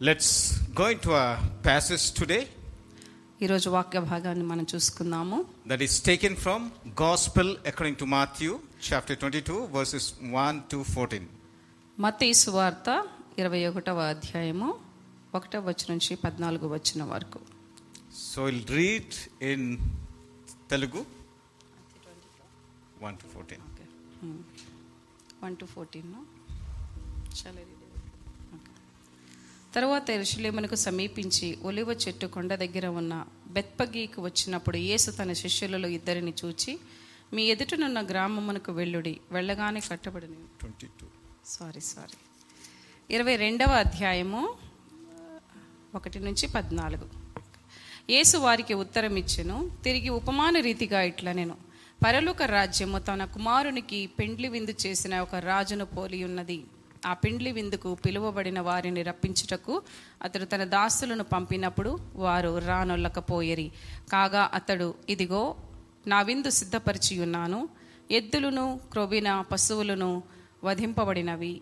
Let's go into our passage today ఈరోజు వాక్య భాగాన్ని మనం చూసుకుందాము that is taken from Gospel according to Matthew chapter 22 verses 1 to 14. మత్తయి సువార్త ఇరవై ఒకటవ అధ్యాయము ఒకటవ వచ్చిన నుంచి పద్నాలుగు వచ్చిన వరకు So we'll read in Telugu 1 to 14. One to fourteen తరువాత ఎరుషులేమునకు సమీపించి ఒలివ చెట్టు కొండ దగ్గర ఉన్న బెత్పగీకి వచ్చినప్పుడు యేసు తన శిష్యులలో ఇద్దరిని చూచి మీ ఎదుటనున్న గ్రామమునకు వెళ్ళుడి వెళ్ళగానే కట్టబడిన 22. సారీ సారీ ఇరవై రెండవ అధ్యాయము ఒకటి నుంచి పద్నాలుగు. యేసు వారికి ఉత్తరం ఇచ్చెను తిరిగి ఉపమాన రీతిగా ఇట్లా నేను. పరలోక రాజ్యము తన కుమారునికి పెండ్లి విందు చేసిన ఒక రాజును పోలి ఉన్నది ఆ పెండ్లి విందుకు పిలువబడిన వారిని రప్పించుటకు అతడు తన దాసులను పంపినప్పుడు వారు రానొల్లకపోయేరి. కాగా అతడు ఇదిగో నా విందు సిద్ధపరిచి ఉన్నాను ఎద్దులను క్రొబిన పశువులను వధింపబడినవి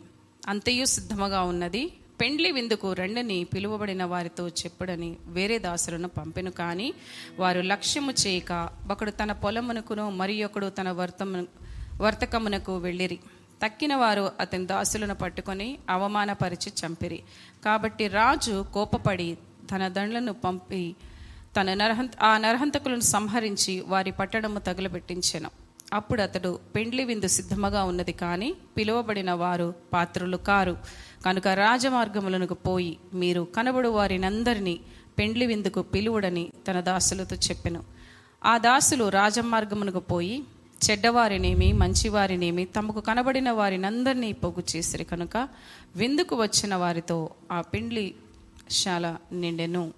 అంతయు సిద్ధముగా ఉన్నది. పెండ్లి విందుకు రెండని పిలువబడిన వారితో చెప్పుడని వేరే దాసులను పంపెను కానీ వారు లక్ష్యము చేయక ఒకడు తన పొలమునకును మరి ఒకడు తన వర్తము వర్తకమునకు వెళ్ళిరి. తక్కిన వారు అతని దాసులను పట్టుకొని అవమానపరిచి చంపిరి. కాబట్టి రాజు కోపపడి తన దండ్లను పంపి తన నరహంత ఆ నరహంతకులను సంహరించి వారి పట్టడము తగులబెట్టించెను. అప్పుడు అతడు పెండ్లి విందు సిద్ధముగా ఉన్నది కానీ పిలువబడిన వారు పాత్రులు కారు. కనుక రాజమార్గములకు పోయి మీరు కనబడు వారినందరినీ పెండ్లి విందుకు పిలువుడని తన దాసులతో చెప్పెను. ఆ దాసులు రాజమార్గమునకు పోయి చెడ్డవారినేమి మంచివారినేమి తమకు కనబడిన వారినందరినీ పోగు చేసిరి కనుక విందుకు వచ్చిన వారితో ఆ పిండ్లి శాల నిండెను.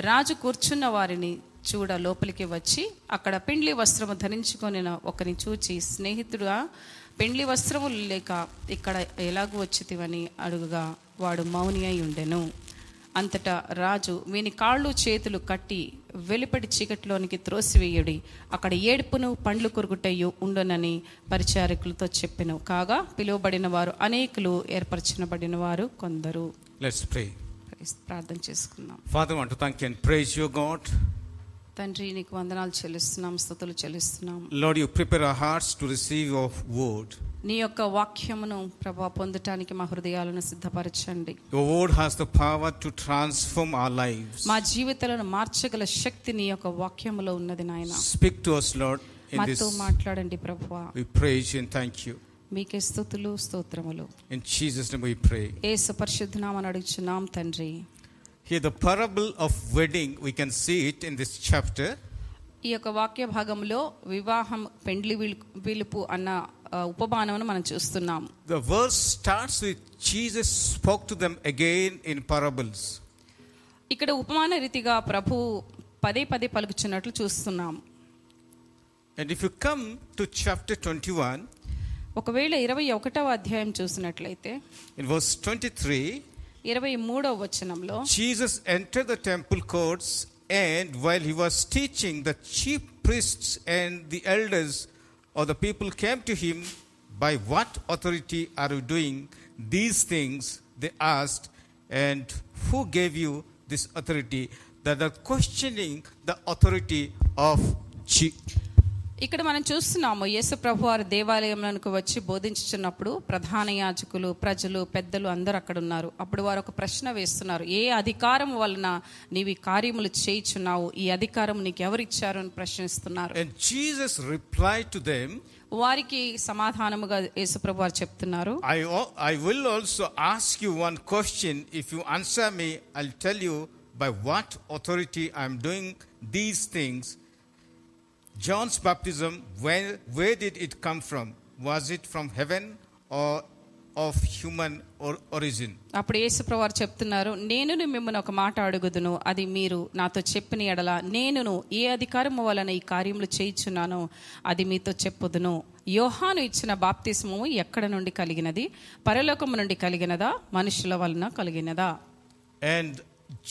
రాజు కూర్చున్న వారిని చూడ లోపలికి వచ్చి అక్కడ పెండ్లి వస్త్రము ధరించుకొనిన ఒకరిని చూచి స్నేహితుడుగా పెండ్లి వస్త్రములు లేక ఇక్కడ ఎలాగూ వచ్చితివని అడుగుగా వాడు మౌని అయి ఉండెను. అంతటా రాజు వీని కాళ్ళు చేతులు కట్టి వెలుపడి చీకటిలోనికి త్రోసివేయుడి. అక్కడ ఏడుపును పండ్లు కొరుకుటయ్యు ఉండనని పరిచారకులతో చెప్పెను. కాగా పిలువబడిన వారు అనేకులు ఏర్పరచనబడిన వారు కొందరు లెట్స్ ప్రార్థన చేసుకుందాం. ఫాదర్ తండ్రి నీకు వందనాలు చెల్లిస్తున్నాం స్థుతులు చెల్లిస్తున్నాం. Lord you prepare our hearts to receive your word నీ యొక్క వాక్యమును ప్రభా పొందటానికి మా హృదయాలను సిద్ధపరచండి. Your word has the power to transform our lives మా జీవితాలను మార్చగల శక్తి నీ యొక్క వాక్యములో ఉన్నది నాయన. స్పీక్ టు us లార్డ్ మాతో మాట్లాడండి ప్రభువా. వి ప్రైజ్ అండ్ థాంక్యూ మీకే స్తుతులు స్తోత్రములు. In Jesus name we pray యేసు పరిశుద్ధ నామమున అడుగుచున్నాం తండ్రి. Here the parable of wedding we can see it in this chapter ఈ యొక్క వాక్య భాగంలో వివాహం పెండ్లి పిలుపు అన్న ఉపమానమును మనం చూస్తున్నాం The verse starts with Jesus spoke to them again in parables. ఇక్కడ ఉపమాన రీతిగా ప్రభు పదే పదే పలుకుచున్నట్లు చూస్తున్నాం And if you come to chapter 21, ఒకవేళ ఇరవై ఒకటవ అధ్యాయం చూసినట్లయితే in verse 23, ఇరవై మూడవ వచనంలో Jesus entered the temple courts, and while he was teaching, the chief priests and the elders of the people came to him. By what authority are you doing these things? They asked, and who gave you this authority? That are questioning the authority of Je- ఇక్కడ మనం చూస్తున్నాము యేసు ప్రభు వారు దేవాలయంలోనికి వచ్చి బోధించుచున్నప్పుడు ప్రధాన యాజకులు ప్రజలు పెద్దలు అందరూ అక్కడ ఉన్నారు అప్పుడు వారు ఒక ప్రశ్న వేస్తున్నారు ఏ అధికారం వలన నీవు కార్యములు చేయుచున్నావు ఈ అధికారం నీకు ఎవరు ఇచ్చారు అని ప్రశ్నిస్తున్నారు And Jesus replied to them, వారికి సమాధానముగా యేసు ప్రభు వారు చెప్తున్నారు I, al- I will also ask you one question. If you answer me, I'll tell you by what authority I'm doing these things. John's baptism, where, where did it come from? Was it from heaven or of human or origin? అప్పుడు యేసు ప్రభు వారు చెప్తున్నారు నేను మిమ్మల్ని ఒక మాట అడుగుదును అది మీరు నాతో చెప్పిన ఎడల నేనును ఏ అధికారము వలన ఈ కార్యములు చేయుచున్నానో అది మీతో చెప్పుదును యోహాను ఇచ్చిన బాప్తిస్మము ఎక్కడ నుండి కలిగినది పరలోకము నుండి కలిగినదా మనుషుల వలన కలిగినదా And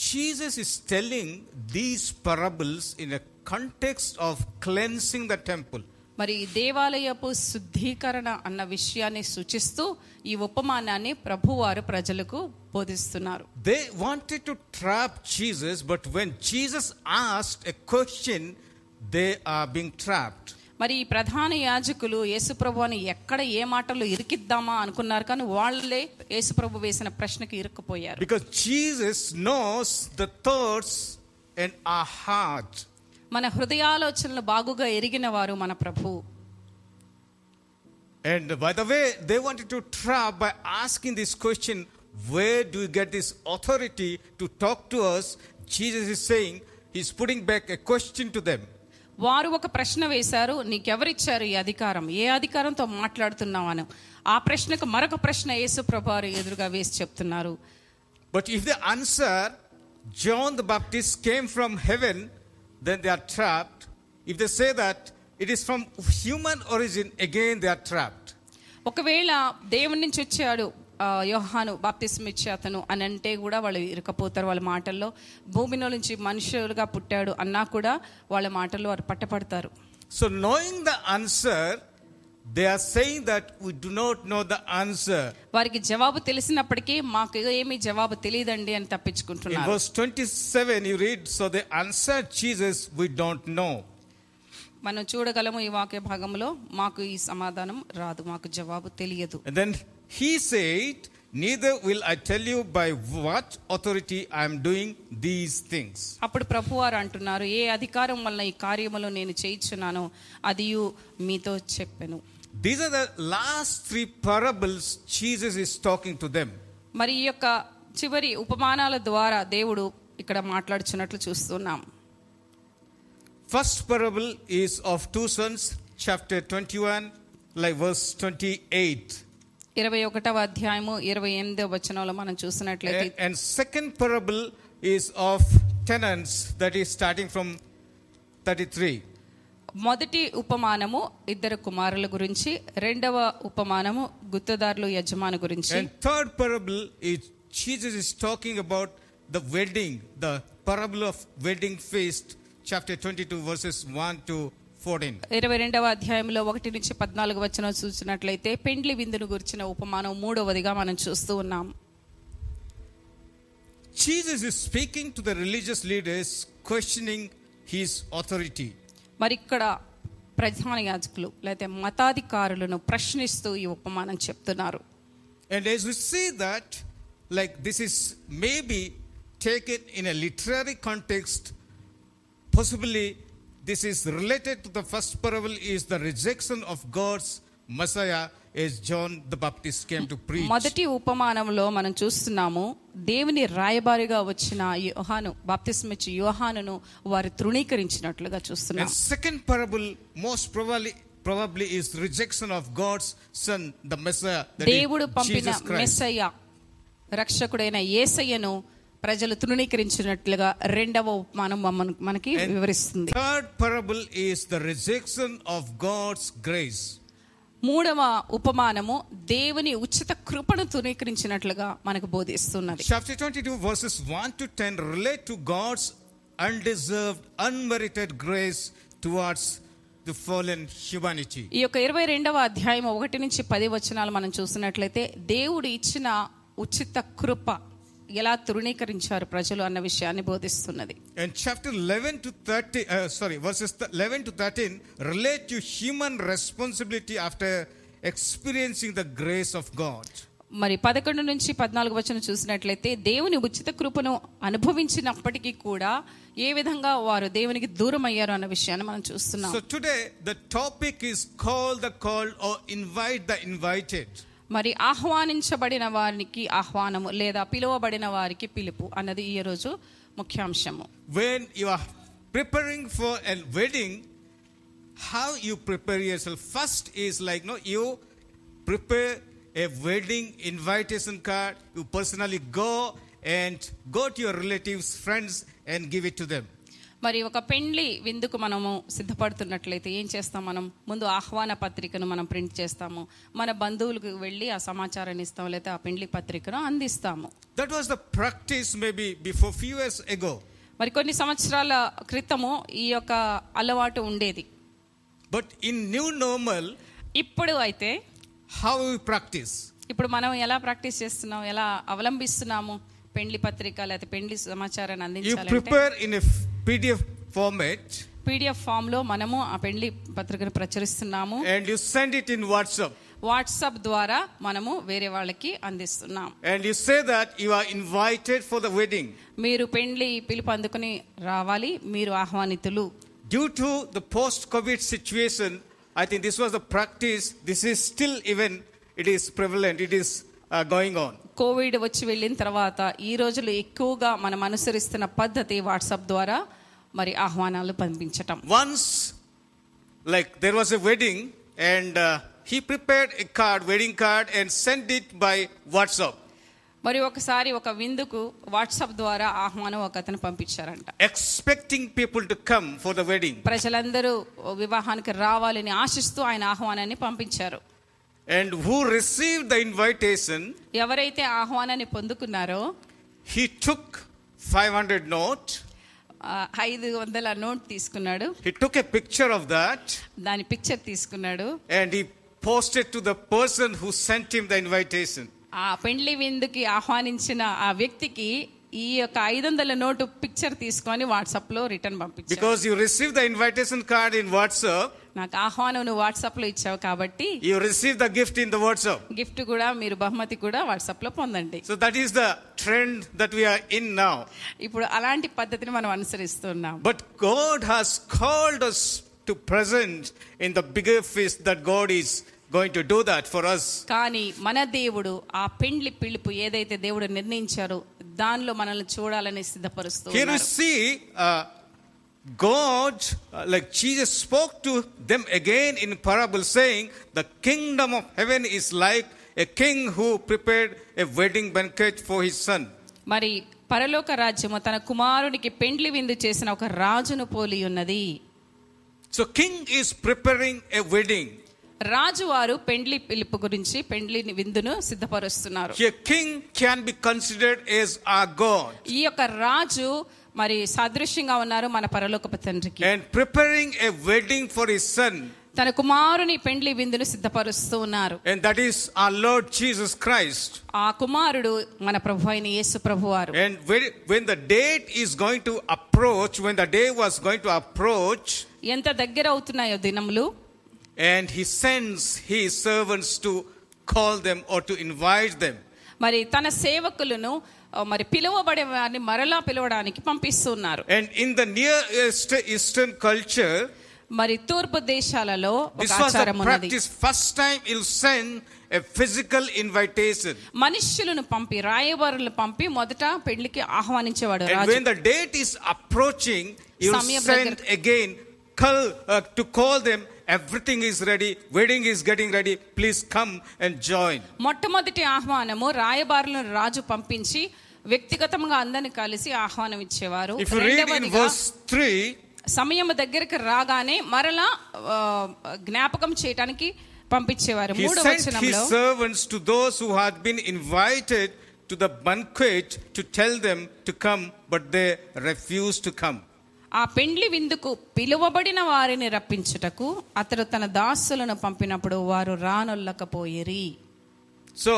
Jesus is telling these parables in a context of cleansing the temple మరి దేవాలయపు శుద్ధీకరణ అన్న విషయాన్ని సూచిస్తూ ఈ ఉపమానాన్ని ప్రభువారు ప్రజలకు బోధిస్తున్నారు. They wanted to trap Jesus but when Jesus asked a question they are being trapped మరి ఈ ప్రధాన యాజకులు యేసుప్రభుని ఎక్కడ ఏ మాటలు ఇరికిద్దామా అనుకున్నారు కానీ వాళ్ళే యేసుప్రభు వేసిన ప్రశ్నకి ఇరుక్కుపోయారు. Because Jesus knows the thoughts and uh heart మన హృదయాలోచనలు బాగుగా ఎరిగిన వారు మన ప్రభు And by the way, they wanted to trap by asking this question where do you get this authority to talk to us? Jesus is saying, He's putting back a question to them. వారు ఒక ప్రశ్న వేశారు నీకెవరిచ్చారు ఈ అధికారం ఏ అధికారంతో మాట్లాడుతున్నావను ఆ ప్రశ్నకు మరొక ప్రశ్న యేసుప్రభు వారు ఎదురుగా వేసి చెప్తున్నారు But if they answer, John the Baptist came from heaven, then they are trapped. If they say that it is from human origin, again they are trapped. ఒకవేళ దేవుని నుంచి వచ్చాడు ఆ, యోహాను బాప్తిస్మ ఇచ్చే అతను అని అంటే కూడా వాళ్ళు ఇరకపోతారు వాళ్ళ మాటల్లో భూమిలో నుంచి మనుషులుగా పుట్టాడు అన్నా కూడా వాళ్ళ మాటల్లో వారు పట్టపడతారు So, knowing the answer, they are saying that we do not know the answer. వారికి జవాబు తెలిసినప్పటికీ మాకు ఏమీ జవాబు తెలియదండి అని In తప్పించుకుంటున్నారు verse 27, you read, So they answered Jesus, We don't know. మనం చూడగలము ఈ వాక్య భాగంలో మాకు ఈ సమాధానం రాదు మాకు జవాబు తెలియదు And then he said, Neither will I tell you by what authority I am doing these things. అప్పుడు ప్రభువారు అంటున్నారు ఏ అధికారం వల్ల ఈ కార్యములు నేను చేయించున్నానో అది మీతో చెప్పెను These are the last three parables Jesus is talking to them. మరి ఈ యొక్క చివరి ఉపమానాల ద్వారా దేవుడు ఇక్కడ మాట్లాడుచున్నట్లు చూస్తున్నాం First parable is of two sons, chapter 21, like verse 28. ఇరవై ఒకటవ అధ్యాయము ఇరవై ఎనిమిదవ వచనంలో మనం చూసినట్లయితే And, and second parable is of tenants, that is starting from 33. మొదటి ఉపమానము ఇద్దరు కుమారుల గురించి రెండవ ఉపమానము గుత్తదారులు యజమాని గురించి And third parable is Jesus is talking about the wedding, the parable of wedding feast, chapter 22, verses 1 to 14. ఇరవై రెండవ అధ్యాయంలో ఒకటి నుంచి పద్నాలుగు వచనం చూసినట్లయితే పెండ్లి విందును గురించిన ఉపమానం మూడవదిగా మనం చూస్తూ ఉన్నాం Jesus is speaking to the religious leaders, questioning his authority. మరి ఇక్కడ ప్రధాన యాజకులు లేకపోతే మతాధికారులను ప్రశ్నిస్తూ ఈ ఉపమానం చెప్తున్నారు. And as you see that like this is maybe taken in a literary context possibly this is related to the first parable is the rejection of God's Messiah as John the Baptist came to preach. మొదటి ఉపమానంలో మనం చూస్తున్నాము దేవుని రాయబారిగా వచ్చిన యోహాను బాప్తిస్మిచ్చి యోహానును వారు తృణీకరించినట్లుగా చూస్తున్నాం And second parable most probably probably is rejection of God's Son, the Messiah, that is దేవుడు పంపిన Jesus Christ. మెస్సయ్య రక్షకుడైన యేసయ్యను ప్రజలు తృణీకరించినట్లుగా రెండవ ఉపమానం మమ్మను- మనకి And వివరిస్తుంది Third parable is the rejection of God's grace. మూడవ ఉపమానము దేవుని ఉచిత కృపను తునీకరించినట్లుగా మనకు బోధిస్తున్నది. Chapter 22 verses 1 to 10 relate to God's undeserved unmerited grace towards the fallen humanity ఈ యొక్క 22వ అధ్యాయం 1 నుంచి 10 వచనాలు మనం చూసినట్లయితే దేవుడు ఇచ్చిన ఉచిత కృప ఎలా తృణీకరించారు ప్రజలు అన్న విషయాన్ని బోధిస్తున్నది And chapter 11 to 30, uh, sorry, verses th- 11 to 13 relate to human responsibility after experiencing the grace of God. మరి పదకొండు నుంచి పద్నాలుగు వచనం చూసినట్లయితే దేవుని ఉచిత కృపను అనుభవించినప్పటికీ కూడా ఏ విధంగా వారు దేవునికి దూరం అయ్యారు అన్న విషయాన్ని మనం చూస్తున్నాం So today the topic is call the called or invite the invited. మరి ఆహ్వానించబడిన వారికి ఆహ్వానము లేదా పిలువబడిన వారికి పిలుపు అన్నది ఈ రోజు ముఖ్యాంశము When you are preparing for a wedding, how you prepare yourself? First is like no, you prepare a wedding invitation card. You personally go and go to your relatives, friends, and give it to them. మరి ఒక పెండ్లి విందుకు మనము సిద్ధపడుతున్నట్లయితే ఏం చేస్తాం మనం? ముందు ఆహ్వాన పత్రికను మనం ప్రింట్ చేస్తాము. మన బంధువులకు వెళ్ళి ఆ సమాచారాన్ని ఇస్తాం లేదా ఆ పెండ్లి పత్రికను అందిస్తాము. That was the practice maybe before few years ago. మరి కొన్ని సంవత్సరాల క్రితము ఈ యొక్క అలవాటు ఉండేది. But in new normal, ఇప్పుడు అయితే how we practice? ఇప్పుడు మనం ఎలా ప్రాక్టీస్ చేస్తున్నాం? ఎలా అవలంబిస్తున్నాము? పెండ్లి పత్రిక లేకపోతే పెండ్లి సమాచారాన్ని You అందించాలంటే? prepare in a f- PDF format PDF form లో మనము ఆ పెండ్లి పత్రికను ప్రచురిస్తున్నాము and you send it in WhatsApp. WhatsApp ద్వారా మనము వేరే వాళ్ళకి అందిస్తున్నాం And you say that you are invited for the wedding. మీరు పెండ్లి పిలుపు అందుకుని రావాలి మీరు ఆహ్వానితులు Due to the post COVID situation, I think this was the practice. This is still even, it is prevalent, it is uh, going on. COVID వచ్చి వెళ్ళిన తర్వాత ఈ రోజులు ఎక్కువగా మనం అనుసరిస్తున్న పద్ధతి వాట్సాప్ ద్వారా మరి ఆహ్వానాలు పంపించటం. Once like there was a wedding and he prepared a card wedding card and send it by WhatsApp మరి ఒకసారి ఒక విందుకు వాట్సాప్ ద్వారా ఆహ్వానం ఒక అతను పంపించారంట. Expecting people to come for the wedding ప్రజలందరూ వివాహానికి రావాలని ఆశిస్తూ ఆయన ఆహ్వానాన్ని పంపించారు. And who receive the invitation ఎవరైతే ఆహ్వానాన్ని పొందుకున్నారో he took five hundred note ఐదు వందల నోట్ తీసుకున్నాడు. He took a picture of that దాని పిక్చర్ తీసుకున్నాడు. And he posted to the person who sent him the invitation ఆ పెండ్లి విందుకి ఆహ్వానించిన ఆ వ్యక్తికి ఈ యొక్క ఐదు వందల నోటు పిక్చర్ తీసుకొని వాట్సాప్లో రిటర్న్ పంపించారు because you receive the invitation card in WhatsApp నాకు ఆహ్వానం నువ్వు వాట్సాప్లో ఇచ్చావు కాబట్టి you receive the gift in the WhatsApp gift కూడా మీరు బహుమతి కూడా వాట్సాప్లో పొందండి. So that is the trend that we are in now ఇప్పుడు అలాంటి పద్ధతిని మనం అనుసరిస్తున్నాం. But God has called us to present in the bigger feast that God is going to do that for us కానీ మన దేవుడు ఆ పెండ్లి పిలుపు ఏదైతే దేవుడు నిర్ణయించారో దానిలో మనల్ని చూడాలని సిద్ధపరుస్తూ here you see see uh, God, uh, like Jesus spoke to them again in parable, saying, The kingdom of heaven is like a king who prepared a wedding banquet for his son. మరి పరలోక రాజ్యము తన కుమారునికి పెండ్లి విందు చేసిన ఒక రాజును పోలి ఉన్నది So, king is preparing a wedding. రాజువారు పెండ్లి పిలుపు గురించి పెండ్లి విందును సిద్ధపరుస్తున్నారు Here, king can be considered as our God. ఈ యొక్క రాజు మరి సాదృశ్యంగా ఉన్నారు మన పరలోకపు తండ్రికి And preparing a wedding for his son. తన కుమారుని పెండ్లి విందును సిద్ధపరుస్తూ ఉన్నారు And that is our Lord Jesus Christ. ఆ కుమారుడు మన ప్రభు అయిన యేసు ప్రభువారు And when, when the date is going to approach, when the day was going to approach, ఎంత దగ్గర అవుతున్నాయో దినములు and he sends his servants to call them or to invite them. మరి తన సేవకులను ఆ, మరి పిలువబడే వారిని మరలా పిలవడానికి పంపిస్తున్నారు. And in the near eastern culture మరి తూర్పు దేశాలలో practice first time will send physical invitation మనుష్యులను పంపి రాయబారులు పంపి మొదట పెళ్ళికి ఆహ్వానించేవాడు when the date is approaching you send again call, uh, everything is ready wedding is getting ready please come and join మొట్టమొదటి ఆహ్వానము రాయబారులను రాజు పంపించి వ్యక్తిగతంగా అందరిని కలిసి ఆహ్వానం ఇచ్చేవారు If you read in రెండవదిగా verse 3, సమయం దగ్గరికి రాగానే మరలా ఆ, జ్ఞాపకం చేయటానికి పంపించేవారు he మూడవ sent his వచనంలో servants to those who had been invited to the banquet to tell them to come, but they refused to come. ఆ పెండ్లి విందుకు పిలువబడిన వారిని రప్పించుటకు అతడు తన దాసులను పంపినప్పుడు వారు రానొల్లకపోయిరి So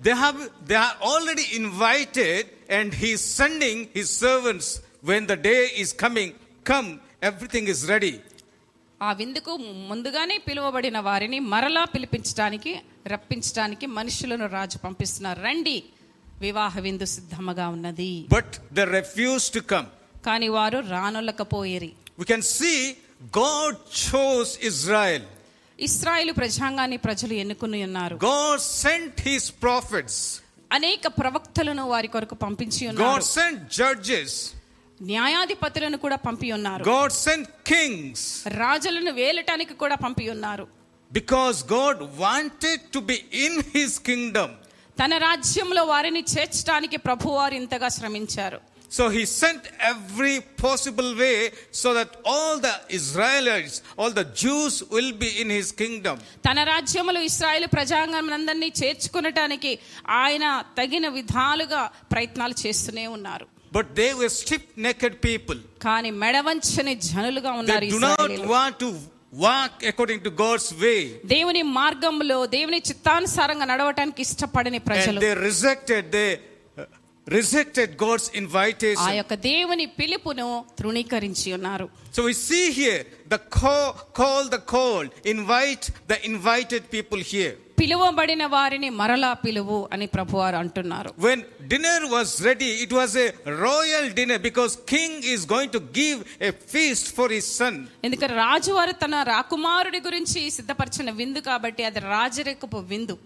they have they are already invited, and he is sending his servants when the day is coming. Come, everything is ready. ఆ విందుకు ముందుగానే పిలువబడిన వారిని మరలా పిలిపించడానికి రప్పించడానికి మనుషులను రాజు పంపిస్తున్నారు రండి వివాహ విందు సిద్ధముగా ఉన్నది But they refused to come. కానీ వారు రానొల్లకపోయేరి We can see God chose Israel. ఇస్రాయేలు ప్రజాంగాన్ని ప్రజలు ఎన్నుకుని ఉన్నారు God sent his prophets. అనేక ప్రవక్తలను వారి కొరకు పంపించి God ఉన్నారు sent judges. న్యాయాధిపతులను కూడా పంపి ఉన్నారు God sent kings. రాజులను వేలటానికి కూడా పంపి ఉన్నారు Because God wanted to be in his kingdom. తన రాజ్యంలో వారిని చేర్చడానికి ప్రభువారు ఇంతగా శ్రమించారు So he sent every possible way so that all the Israelites, all the Jews will be in his kingdom. తన రాజ్యములో ఇస్రాయేల్ ప్రజాంగం అందరినీ చేర్చుకునటానికి ఆయన తగిన విధాలుగా ప్రయత్నాలు చేస్తూనే ఉన్నారు But they were stiff necked people. కానీ మెడవంచని జనులుగా ఉన్నారు They do not ఇశ్రాయేలీయులు. want to walk according to God's way. దేవుని మార్గంలో దేవుని చిత్తానుసారంగా నడవటానికి ఇష్టపడని And ప్రజలు they rejected, they uh, rejected God's ఆ invitation. యొక్క దేవుని పిలుపును తృణీకరించి ఉన్నారు So we see here the call, call the called, invite the invited people here. పిలువబడిన వారిని మరలా పిలువు అని ప్రభువారు అంటున్నారు When dinner was ready, it was a royal dinner because king is going to give a feast for his son. ఎందుకంటే రాజువారు తన రాకుమారుడి గురించి సిద్ధపరిచిన విందు కాబట్టి అది రాజరికపు విందు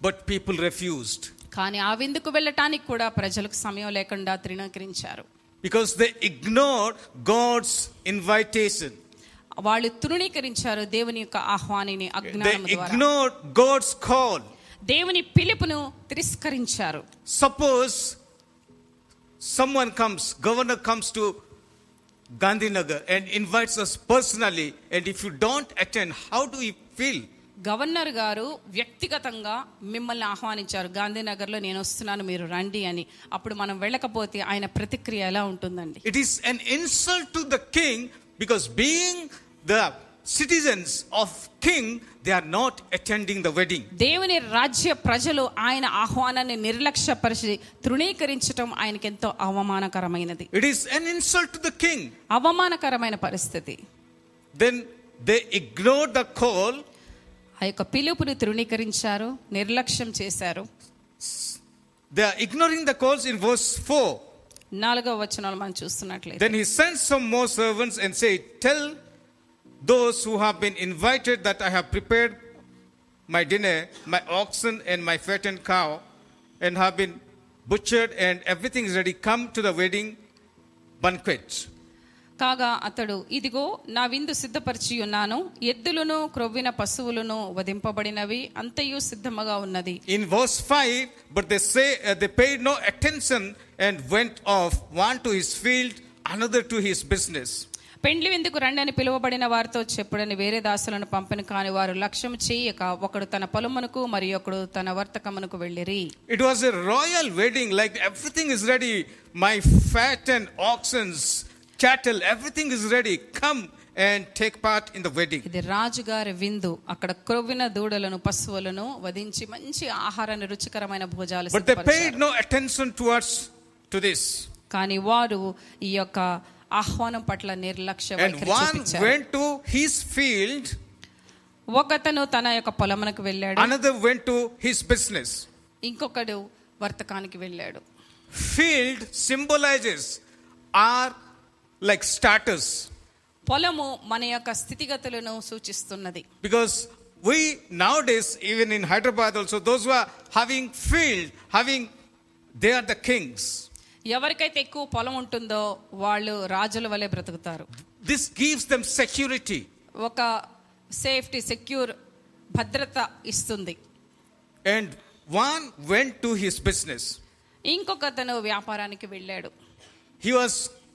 But people refused కానీ ఆ విందుకు వెళ్ళటానికి కూడా ప్రజలకు సమయం లేకుండా తృణీకరించారు. Because they ignore God's invitation వాళ్ళు తృణీకరించారు దేవుని యొక్క ఆహ్వానిని అజ్ఞానం ఇగ్నోర్ గాడ్స్ కాల్ దేవుని పిలుపును తిరస్కరించారు. Suppose someone comes governor comes to Gandhinagar and invites us personally and if you don't attend how do you feel governor గారు వ్యక్తిగతంగా మిమ్మల్ని ఆహ్వానించారు. గాంధీనగర్లో నేను వస్తున్నాను మీరు రండి అని. అప్పుడు మనం వెళ్ళకపోతే ఆయన ప్రతిక్రియ ఎలా ఉంటుందండి? It is an insult to the king because being the citizens of king they are not attending the wedding దేవుని రాజ్య ప్రజలు ఆయన ఆహ్వానాన్ని నిర్లక్ష్యపరిచి తృణీకరించడం ఆయనకి ఎంతో అవమానకరమైనది. It is an insult to the king అవమానకరమైన పరిస్థితి. Then they ignore the call ఆ యొక్క పిలుపుని తృణీకరించారు నిర్లక్ష్యం చేశారు they are ignoring the calls in verse 4 నాలుగవ వచనాలు మనం చూస్తున్నట్లయితే then he sends some more servants and say tell those who have been invited that I have prepared my dinner my oxen and my fat and cow and have been butchered and everything is ready. Come to the wedding banquet. కాగా అతడు ఇదిగో నా విందు సిద్ధపరిచి ఉన్నాను ఎద్దులను క్రొవ్విన పశువులను వధింపబడినవి అంతయు సిద్ధముగా ఉన్నది In verse 5, but they say uh, they paid no attention and went off, one to his field, another to his business. పెండ్లి విందుకు రండి అని పిలువబడిన వారితో చెప్పుడని వేరే దాసులను పంపిన కాని వారు లక్ష్యం చేయక ఒకడు తన పొలమునకు మరి ఒకడు తన వర్తకమునకు వెళ్ళిరి It was a royal wedding, like everything is ready. My fat and oxens, cattle, everything is ready. Come and take part in the wedding. ఇది రాజుగారి విందు అక్కడ క్రొవ్విన దూడలను పశువులను వధించి మంచి ఆహారాన్ని రుచికరమైన భోజాలు But they paid సిద్ధపరిచారు. no attention towards to this. కానీ వారు ఈ యొక్క ఆహ్వానం పట్ల నిర్లక్ష్య And వైఖరి one చూపించారు went to his field, ఒకతను తన యొక్క పొలమునకు వెళ్ళాడు another went to his business. ఇంకొకడు వర్తకానికి వెళ్ళాడు Field symbolizes our like status. పొలము మన యొక్క స్థితిగతులను సూచిస్తున్నది Because we nowadays, even in Hyderabad also, those who are having field, having, they are the kings. ఎవరికైతే ఎక్కువ పొలం ఉంటుందో వాళ్ళు రాజుల వలె బ్రతుకుతారు This gives them security. ఒక సేఫ్టీ సెక్యూర్ భద్రత ఇస్తుంది And one went to his business. ఇంకొకతను వ్యాపారానికి వెళ్ళాడు He was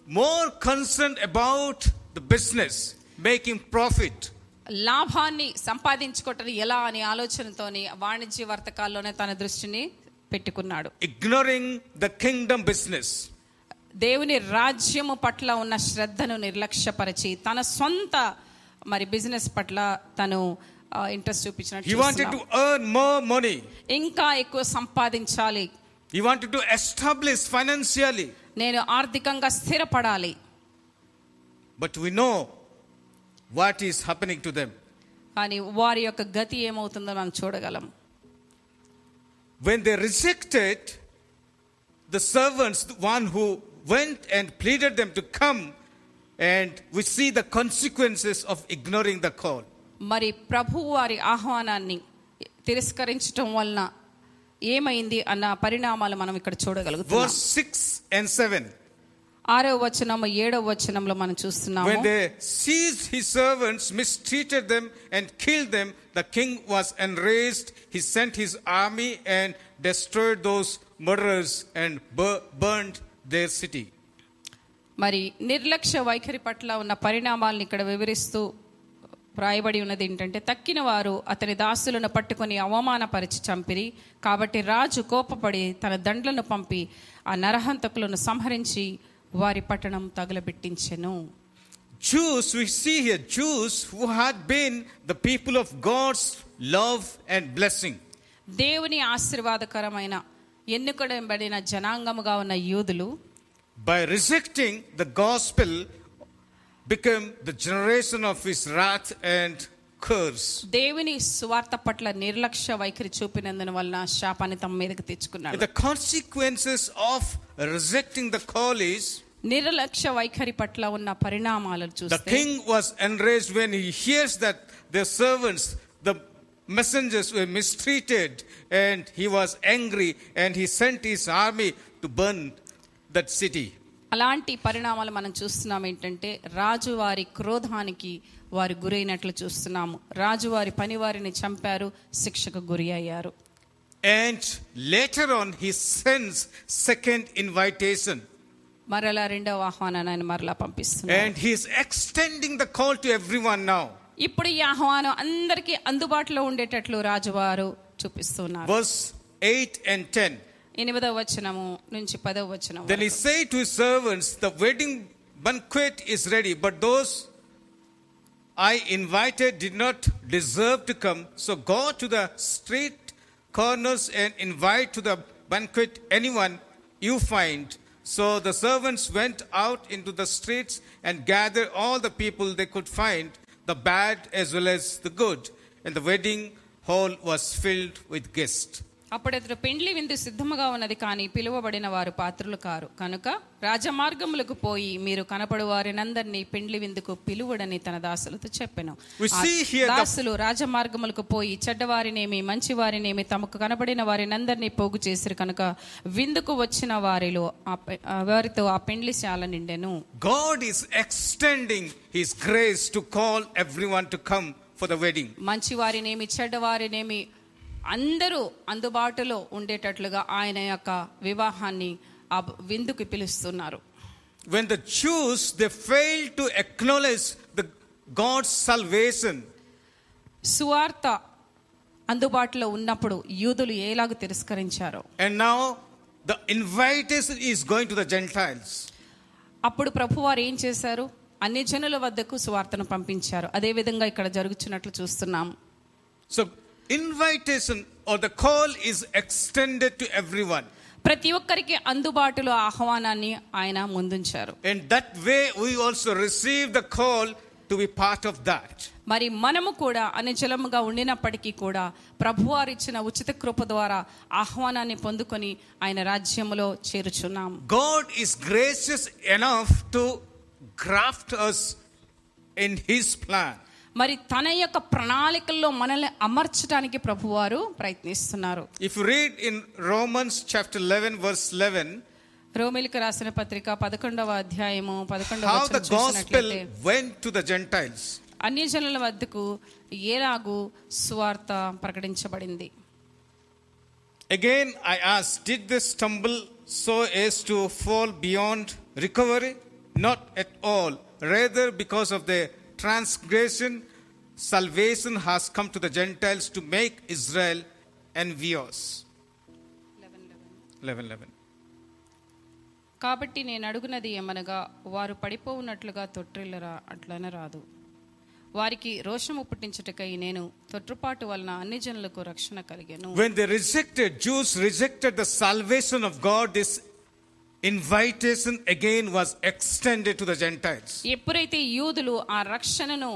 more concern about the business making profit లాభాన్ని సంపాదించుకోవటం ఎలా అని ఆలోచనతోని వాణిజ్య వర్తకాల్లోనే తన దృష్టిని పెట్టుకున్నాడు. ఇగ్నోరింగ్ ద కింగ్డమ్ బిజినెస్ దేవుని రాజ్యము పట్ల ఉన్న శ్రద్ధను నిర్లక్ష్యపరిచి తన సొంత మరి బిజినెస్ పట్ల తను ఇంట్రెస్ట్ చూపించినట్టు మనీ ఇంకా ఎక్కువ సంపాదించాలి. You want to establish financially నేను ఆర్థికంగా స్థిరపడాలి But we know what is happening to them. కానీ వారి యొక్క గతి ఏమవుతుందో మనం చూడగలం When they rejected the servants, the one who went and pleaded them to come, and we see the consequences of ignoring the call. మరి ప్రభు వారి ఆహ్వానాన్ని తిరస్కరించటం వలన ఏమైంది అన్న పరిణామాలు మనం ఇక్కడ చూడగలుగుతాం Verse 6 and 7. ఆరో వచనము ఏడవ వచనంలో మనం చూస్తున్నాము When they seized his servants, mistreated them, and killed them, the king was enraged. He sent his army and destroyed those murderers and bur- burned their city. మరి నిర్లక్ష్య వైఖరి పట్ల ఉన్న పరిణామాలను ఇక్కడ వివరిస్తూ వ్రాయబడి ఉన్నది ఏంటంటే తక్కిన వారు అతని దాసులను పట్టుకొని అవమానపరిచి చంపిరి కాబట్టి రాజు కోపపడి తన దండ్లను పంపి ఆ నరహంతకులను సంహరించి వారి పట్టణం తగలబెట్టించెను Jews, we see here, Jews who had been the people of God's love and blessing. దేవుని ఆశీర్వాదకరమైన ఎన్నుకడబడిన జనాంగముగా ఉన్న యూదులు by rejecting the gospel became the generation of his wrath and curse దేవుని సువార్త పట్ల నిర్లక్ష్య వైఖరి చూపినందున వలన శాపాన్ని తమ మీదకి and తెచ్చుకున్నాడు the consequences of rejecting the call is నిర్లక్ష్య వైఖరి పట్ల ఉన్న పరిణామాలను the చూస్తే king was enraged when he hears that their servants the messengers were mistreated and he was angry and he sent his army to burn that city అలాంటి పరిణామాలు మనం చూస్తున్నాం ఏంటంటే రాజువారి క్రోధానికి వారు గురైనట్లు చూస్తున్నాము. రాజువారి పని వారిని చంపారు శిక్షకు గురి అయ్యారు. And later on he sends second invitation. మరలా రెండవ ఆహ్వానాన్ని ఆయన మరలా పంపిస్తున్నారు. And he is extending the call to everyone now. ఇప్పుడు ఈ ఆహ్వానం అందరికీ అందుబాటులో ఉండేటట్లు రాజువారు చూపిస్తున్నారు. Verse 8 and 10. ఎనిమిదవ వచనము నుంచి పదవ వచనం Then he said to his servants, The wedding banquet is ready, but those I invited did not deserve to come. So go to the street corners and invite to the banquet anyone you find. So the servants went out into the streets and gathered all the people they could find, the bad as well as the good. And the wedding hall was filled with guests. అప్పుడతడు పెండ్లి విందు సిద్ధముగా ఉన్నది కానీ పిలువబడిన వారు పాత్రులు car. కనుక రాజమార్గములకు పోయి మీరు కనపడు వారినందరినీ పెండ్లి విందుకు పిలువడని తన దాసులతో చెప్పాను. దాసులు రాజమార్గములకు పోయి చెడ్డవారినేమి మంచి వారినేమి తమకు కనబడిన వారినందరినీ పోగు చేసిరు. కనుక విందుకు వచ్చిన వారిలో వారితో ఆ పెండ్లి శాల నిండెను. God is extending his grace to call everyone to come for the wedding మంచి వారినేమి చెడ్డవారినేమి అందరూ అందుబాటులో ఉండేటట్లుగా ఆయన యొక్క వివాహాన్ని ఆ విందుకు పిలుస్తున్నారు. When the Jews they failed to acknowledge the God's salvation, సువార్త అందుబాటులో ఉన్నప్పుడు యూదులు ఏలాగు తిరస్కరించారో? And now the invitation is going to the Gentiles. అప్పుడు ప్రభువారు ఏం చేశారు? అన్ని జనుల వద్దకు సువార్తను పంపించారు. అదే విధంగా ఇక్కడ జరుగుతున్నట్లు చూస్తున్నాం. So invitation or the call is extended to everyone. ప్రతి ఒక్కరికి అందుబాటులో ఆహ్వానాన్ని ఆయన ముందుంచారు In that way, we also receive the call to be part of that. మరి మనము కూడా అనుచలముగా ఉండినప్పటికీ కూడా ప్రభువారు ఇచ్చిన ఉచిత కృప ద్వారా ఆహ్వానాన్ని పొందుకొని ఆయన రాజ్యములో చేరుచున్నాం God is gracious enough to graft us in His plan. మరి తన యొక్క ప్రణాళికల్లో మనల్ని అమర్చడానికి ప్రభువారు ప్రయత్నిస్తున్నారు. If read in Romans chapter 11 verse 11 రోమిలికి రాసిన పత్రిక పదకొండవ అధ్యాయము పదకొండవ హౌ ద టు ద వద్దకు ఏలాగు స్వార్థ ప్రకటించబడింది. Again I ask did they stumble so as to fall beyond recovery not at all rather because of the transgression, salvation has come to the Gentiles to make Israel envious. 11 11. కాబట్టి నేను అడుగునది ఏమనగా వారు పడిపోవునట్లుగా తొట్టిల్లరా అట్లనే రాదు వారికి రోషము పుట్టించుటకై నేను తొట్టుపాటు వలన అన్ని జనులకు రక్షణ కలిగెను When they rejected, Jews rejected the salvation of God, this invitation again was extended to the Gentiles. ఎప్పుడైతే యూదులు ఆ రక్షణను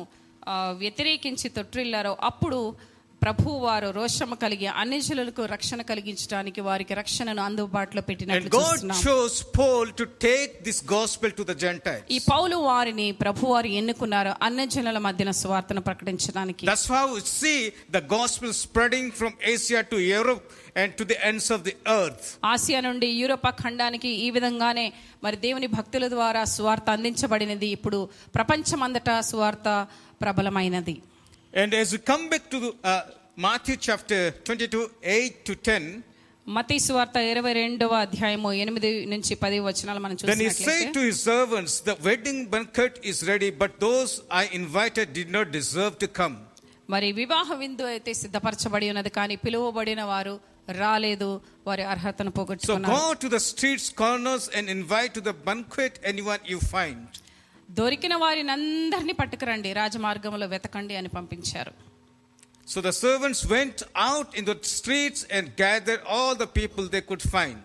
ఆ, వ్యతిరేకించి తొట్టిల్లారో అప్పుడు ప్రభు వారు రోషము కలిగి అన్ని జనులకు రక్షణ కలిగించడానికి వారికి రక్షణను అందుబాటులో పెట్టినట్లు చూస్తున్నాం chose Paul to take this gospel to the Gentiles. ఈ పౌలు వారిని ప్రభు వారు ఎన్నుకున్నారు అన్ని జనుల మధ్యన సువార్తను ప్రకటించడానికి That's how we see the gospel spreading from Asia to Europe and to the ends of the earth. Asia నుండి యూరోపా ఖండానికి ఈ విధంగానే మరి దేవుని భక్తుల ద్వారా సువార్త అందించబడినది ఇప్పుడు ప్రపంచమంతటా సువార్త ప్రబలమైనది And as we come back to uh, Matthew chapter 22, 8 to 10, మతీ సువార్త ఇరవై రెండవ అధ్యాయము ఎనిమిది నుంచి పది వచనాలు మనం then he said చూసినట్లయితే to his servants, The wedding banquet is ready, but those I invited did not deserve to come. మరి వివాహ విందు అయితే సిద్ధపరచబడి ఉన్నది కానీ పిలువబడిన వారు రాలేదు వారి అర్హతను So పోగొట్టుకున్నారు go to the streets, corners, and invite to the banquet anyone you find. దొరికిన వారిని అందరినీ పట్టుకురండి రాజమార్గంలో వెతకండి అని పంపించారు So the servants went out in the streets and gathered all the people they could find.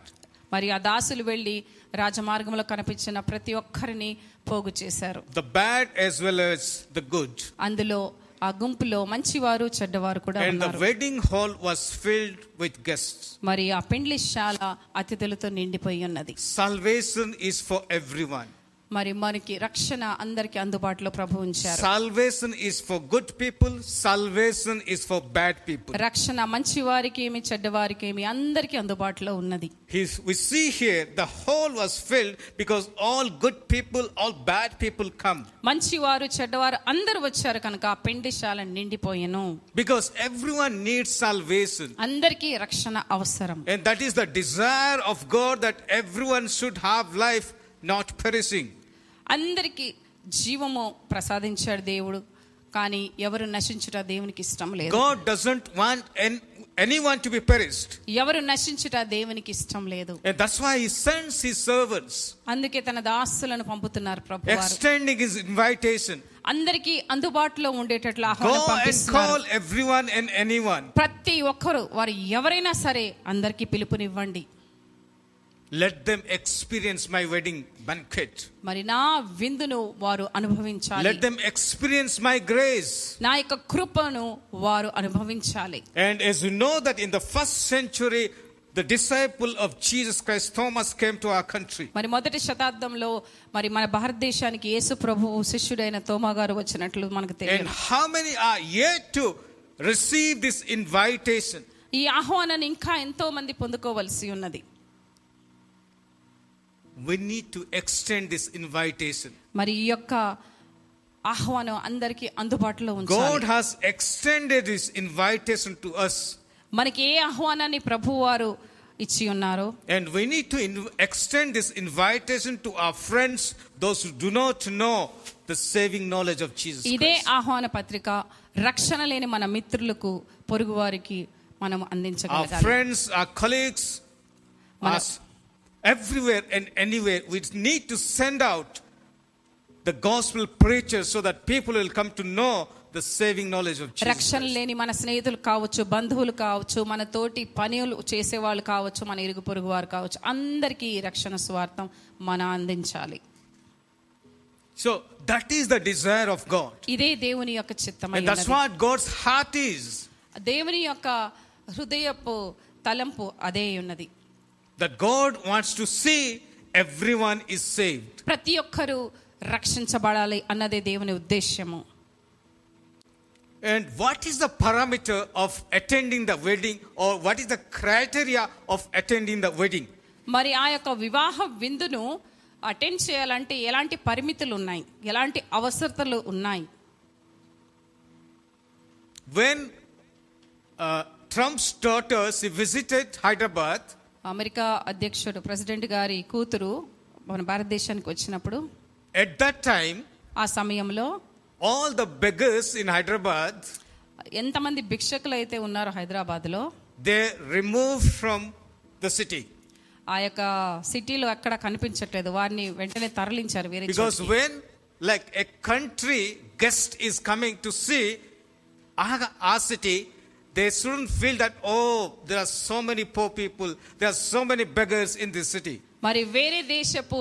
మరి ఆ దాసులు వెళ్ళి రాజమార్గంలో కనిపించిన ప్రతి ఒక్కరిని పోగు చేశారు The bad as well as the good. అందులో ఆ గుంపులో మంచివారు చెడ్డవారు కూడా And the ఉన్నారు wedding hall was filled with guests. మరి ఆ పెండ్లి శాల అతిథులతో నిండిపోయి ఉన్నది Salvation is for everyone. మరి మనకి రక్షణ అందరికి అందుబాటులో ప్రభు ఉంచారు. Salvation is for good people salvation is for bad people రక్షణ మంచి వారికి ఏమి చెడ్డ వారికి ఏమి అందరికి అందుబాటులో ఉన్నది. His we see here the hall was filled because all good people all bad people come మంచి వారు చెడ్డవారు అందరు వచ్చారు కనుక ఆ పెండిశాల నిండిపోయెను. బికాజ్ ఎవ్రీవన్ నీడ్స్ సాల్వేషన్ అందరికి రక్షణ అవసరం. And that is the desire of God that everyone should have life not perishing. అందరికీ జీవము ప్రసాదించాడు దేవుడు కానీ ఎవరు నశించుట దేవునికి ఇష్టం లేదు God doesn't want an, anyone to be perished. ఎవరు నశించుట దేవునికి ఇష్టం లేదు And that's why He sends His servants, అందుకే తన దాసులను పంపుతున్నారు ప్రభు వారు extending His invitation. అందరికీ అందుబాటులో ఉండేటట్లు ఆహ్వానం Go and పంపిస్తున్నారు call everyone and anyone. ప్రతి ఒక్కరు వారు ఎవరైనా సరే అందరికీ పిలుపునివ్వండి Let them experience my wedding banquet. మరి నా విందును వారు అనుభవించాలి Let them experience my grace. నా యొక్క కృపను వారు అనుభవించాలి And as you know that in the first century, the disciple of Jesus Christ, Thomas, came to our country. మరి మొదటి శతాబ్దంలో మరి మన భారతదేశానికి యేసు ప్రభువు శిష్యుడైన తోమా గారు వచ్చినట్లు మనకు And తెలియదు how many are yet to receive this invitation? ఈ ఆహ్వానాన్ని ఇంకా ఎంతో మంది పొందుకోవలసి ఉన్నది We need to extend this invitation. మరి ఈ యొక్క ఆహ్వానం అందరికీ అందుబాటులో God ఉంచాలి has extended this invitation to us. మనకి ఏ ఆహ్వానాన్ని ప్రభు వారు ఇచ్చి ఉన్నారో And we need to in- extend this invitation to our friends, those who do not know the saving knowledge of Jesus ఇదే Christ. ఆహ్వాన పత్రిక రక్షణ లేని మన మిత్రులకు పొరుగు వారికి మనం Our అందించగలగాలి friends, our colleagues, మన- us, everywhere and anywhere, we need to send out the gospel preachers so that people will come to know the saving knowledge of Jesus. రక్షణ Christ. లేని మన స్నేహితులు కావచ్చు బంధువులు కావచ్చు మన తోటి పనులు చేసేవాళ్ళు కావచ్చు మన ఇరుగు పొరుగు వారు కావచ్చు అందరికీ ఈ రక్షణ స్వార్థం మనం అందించాలి So that is the desire of God. ఇదే దేవుని యొక్క చిత్తమై And that's ఉన్నది. what God's heart is. దేవుని యొక్క హృదయపు తలంపు అదే ఉన్నది That God wants to see everyone is saved. ప్రతి ఒక్కరూ రక్షించబడాలి అన్నదే దేవుని ఉద్దేశ్యము And what is the parameter of attending the wedding or what is the criteria of attending the wedding? మరి ఆ యొక్క వివాహ విందును అటెండ్ చేయాలంటే ఎలాంటి పరిమితులు ఉన్నాయి ఎలాంటి అవసరతలు ఉన్నాయి When uh, Trump's daughter she visited Hyderabad, America అధ్యక్షుడు ప్రెసిడెంట్ గారి కూతురు మన భారతదేశానికి వచ్చినప్పుడు ఎట్ దట్ టైం ఆ సమయంలో all the beggars in Hyderabad ఎంతమంది భిక్షకులు అయితే ఉన్నారు హైదరాబాద్లో they remove from the city ఆ యొక్క సిటీలో ఎక్కడ కనిపించట్లేదు. వారిని వెంటనే తరలించారు వేరే because when like a country guest is coming to see our city they shouldn't feel that oh there are so many poor people there are so many beggars in this city మరి వేరే దేశపు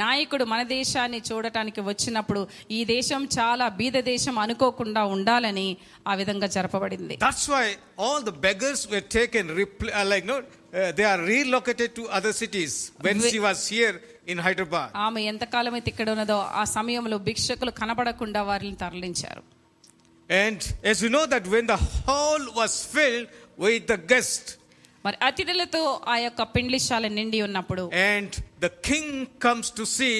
నాయకుడు మన దేశాన్ని చూడటానికి వచ్చినప్పుడు ఈ దేశం చాలా బీద దేశం అనుకోకుండా ఉండాలని ఆ విధంగా జరపబడింది that's why all the beggars were taken repl- uh, like no uh, they are relocated to other cities when Wh- she was here in hyderabad ఆమె ఎంతకాలం అయితే ఇక్కడ ఉన్నదో ఆ సమయంలో భిక్షకులు కనబడకుండా వారిని తరలించారు and as you know that when the hall was filled with the guests మరి అతిథులతో ఆ యొక్క పెండ్లిశాల నిండి ఉన్నప్పుడు and the king comes to see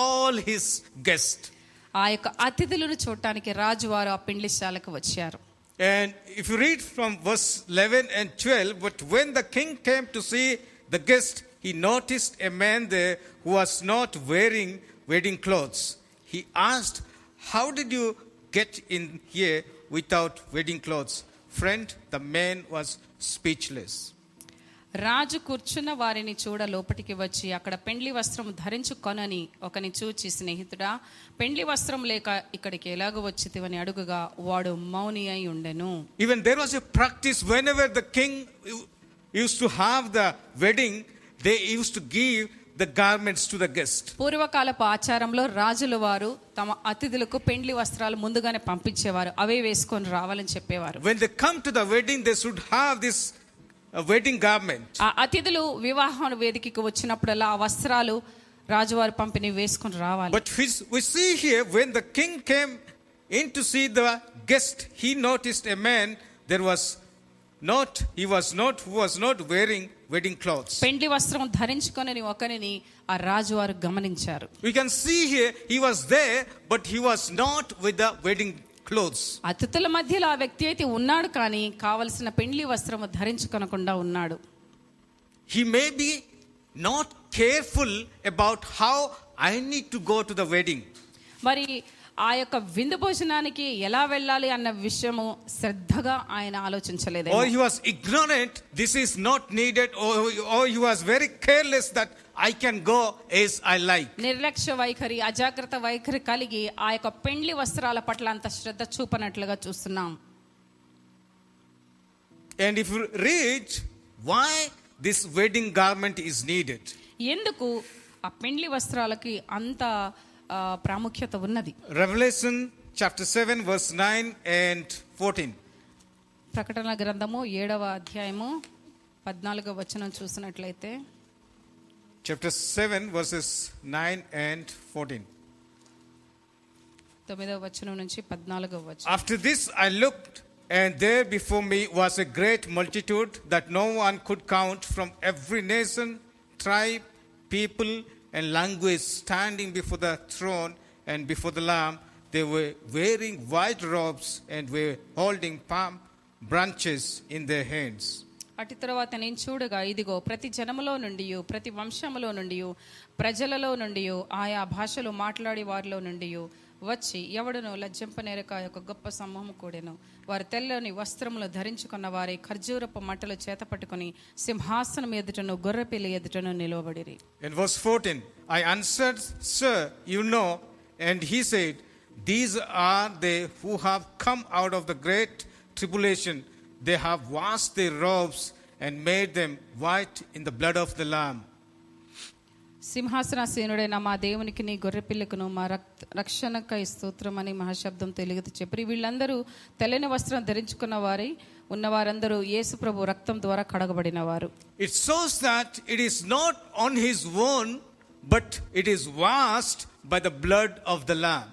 all his guests ఆ యొక్క అతిథులను చూడటానికి రాజువారు ఆ పెండ్లిశాలకు వచ్చారు And if you read from verse 11 and 12, but when the king came to see the guest, he noticed a man there who was not wearing wedding clothes. He asked, How did you get in here without wedding clothes? Friend, the man was speechless. రాజు కూర్చున్న వారిని చూడ లోపటికి వచ్చి అక్కడ పెండ్లి వస్త్రం ధరించుకొనని ఒకని చూచి స్నేహితుడా పెండ్లి వస్త్రం లేక ఇక్కడికి ఎలాగ వచ్చితివని అడుగుగా వాడు మౌని అయి ఉండెను Even there was a practice whenever the king used to have the wedding, they used to give the garments to the guest. పూర్వకాలపు ఆచారంలో రాజుల వారు తమ అతిథులకు పెండ్లి వస్త్రాలు ముందుగానే పంపించేవారు అవే వేసుకొని రావాలని చెప్పేవారు When they come to the wedding, they should have this uh, wedding garment. ఆ అతిథులు వివాహం వేదికకి వచ్చినప్పుడల్లా ఆ వస్త్రాలు రాజువారు పంపిణీ వేసుకొని రావాలి But we we see here when the king came in to see the guest, he noticed a man. There was not he was not who was not wearing wedding clothes. పెండ్లి వస్త్రం ధరించుకొని ఒకరిని ఆ రాజువారు గమనించారు We can see here he was there, but he was not with the wedding clothes. అతిథుల మధ్యలో ఆ వ్యక్తి అయితే ఉన్నాడు కానీ కావలసిన పెండ్లి వస్త్రము ధరించుకొనకుండా ఉన్నాడు He may be not careful about how I need to go to the wedding. మరి ఆ యొక్క విందు భోజనానికి ఎలా వెళ్ళాలి అన్న విషయము శ్రద్ధగా ఆయన ఆలోచించలేదు ఓ he was ignorant this is not needed oh he was very careless that I can go as I like నిర్లక్ష్య వైఖరి అజాగ్రత్త వైఖరి కలిగి ఆ యొక్క పెండ్లి వస్త్రాల పట్ల అంత శ్రద్ధ చూపనట్లుగా చూస్తున్నాం. And if reach why this wedding garment is needed ఎందుకు ఆ పెండ్లి వస్త్రాలకి అంత ప్రాముఖ్యత ఉన్నది Revelation chapter 7, verse 9 and 14. ప్రకటన గ్రంథము ఏడవ అధ్యాయము పద్నాలుగవ వచనం చూసినట్లయితే Chapter 7, verses 9 and 14. తొమ్మిదవ వచనం నుంచి పద్నాలుగవ వచనం After this I looked, and there before me was a great multitude that no one could count from every nation, tribe, people, and language standing before the throne and before the Lamb. They were wearing white robes and were holding palm branches in their hands. అటు తర్వాత నేను చూడగా ఇదిగో ప్రతి జనములో నుండి ప్రతి వంశములో నుండి ప్రజలలో నుండి ఆయా భాషలు మాట్లాడే వారిలో నుండి వచ్చి ఎవడును లజ్జింపనేరక యొక్క గొప్ప సమూహం కూడాను. వారు తెల్లని వస్త్రములు ధరించుకున్న వారి ఖర్జూరపు మంటలు చేత పట్టుకుని సింహాసనం ఎదుటను గొర్రెపిల్లి ఎదుటను నిలవబడి in verse 14 I answered sir you know and he said these are they who have come out of the great tribulation they have wash they robes and made them white in the blood of the lamb సింహాసనాసీనుడైన మా దేవునికి నీ గొర్రెపిల్లకును మా రక్ రక్షణకై స్తోత్రం అని మహాశబ్దం తెలుగుతూ చెప్పి వీళ్ళందరూ తెల్లని వస్త్రం ధరించుకున్న వారై ఉన్నవారందరూ యేసు ప్రభు రక్తం ద్వారా కడగబడిన వారు it shows that it is not on his own but it is washed by the blood of the lamb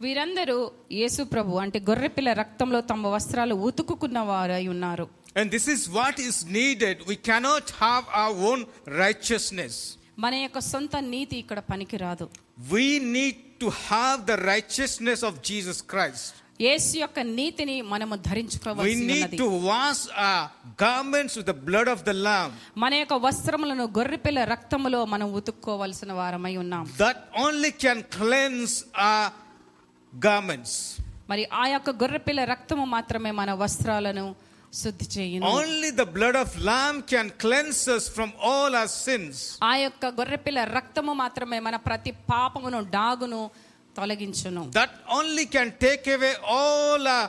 వీరందరూ యేసు ప్రభు అంటే గొర్రెపిల్ల రక్తంలో తమ వస్త్రాలు ఉతుకుకున్న వారై ఉన్నారు. And this is what is needed we cannot have our own righteousness మన యొక్క సొంత నీతి ఇక్కడ పనికిరాదు We need to have the righteousness of Jesus Christ. యేసు యొక్క నీతిని మనము We ధరించుకోవాల్సి need ఉన్నది to wash our garments with the blood of the Lamb. మన యొక్క వస్త్రములను గొర్రెపిల్ల రక్తములో మనం ఉతుక్కోవలసిన వారమై ఉన్నాం That only can cleanse our garments. మరి ఆ యొక్క గొర్రెపిల్ల రక్తము మాత్రమే మన వస్త్రాలను శుద్ధి చేయును Only the blood of Lamb can cleanse us from all our sins. ఆ యొక్క గొర్రెపిల్ల రక్తము మాత్రమే మన ప్రతి పాపమును డాగును తొలగించును That only can take away all our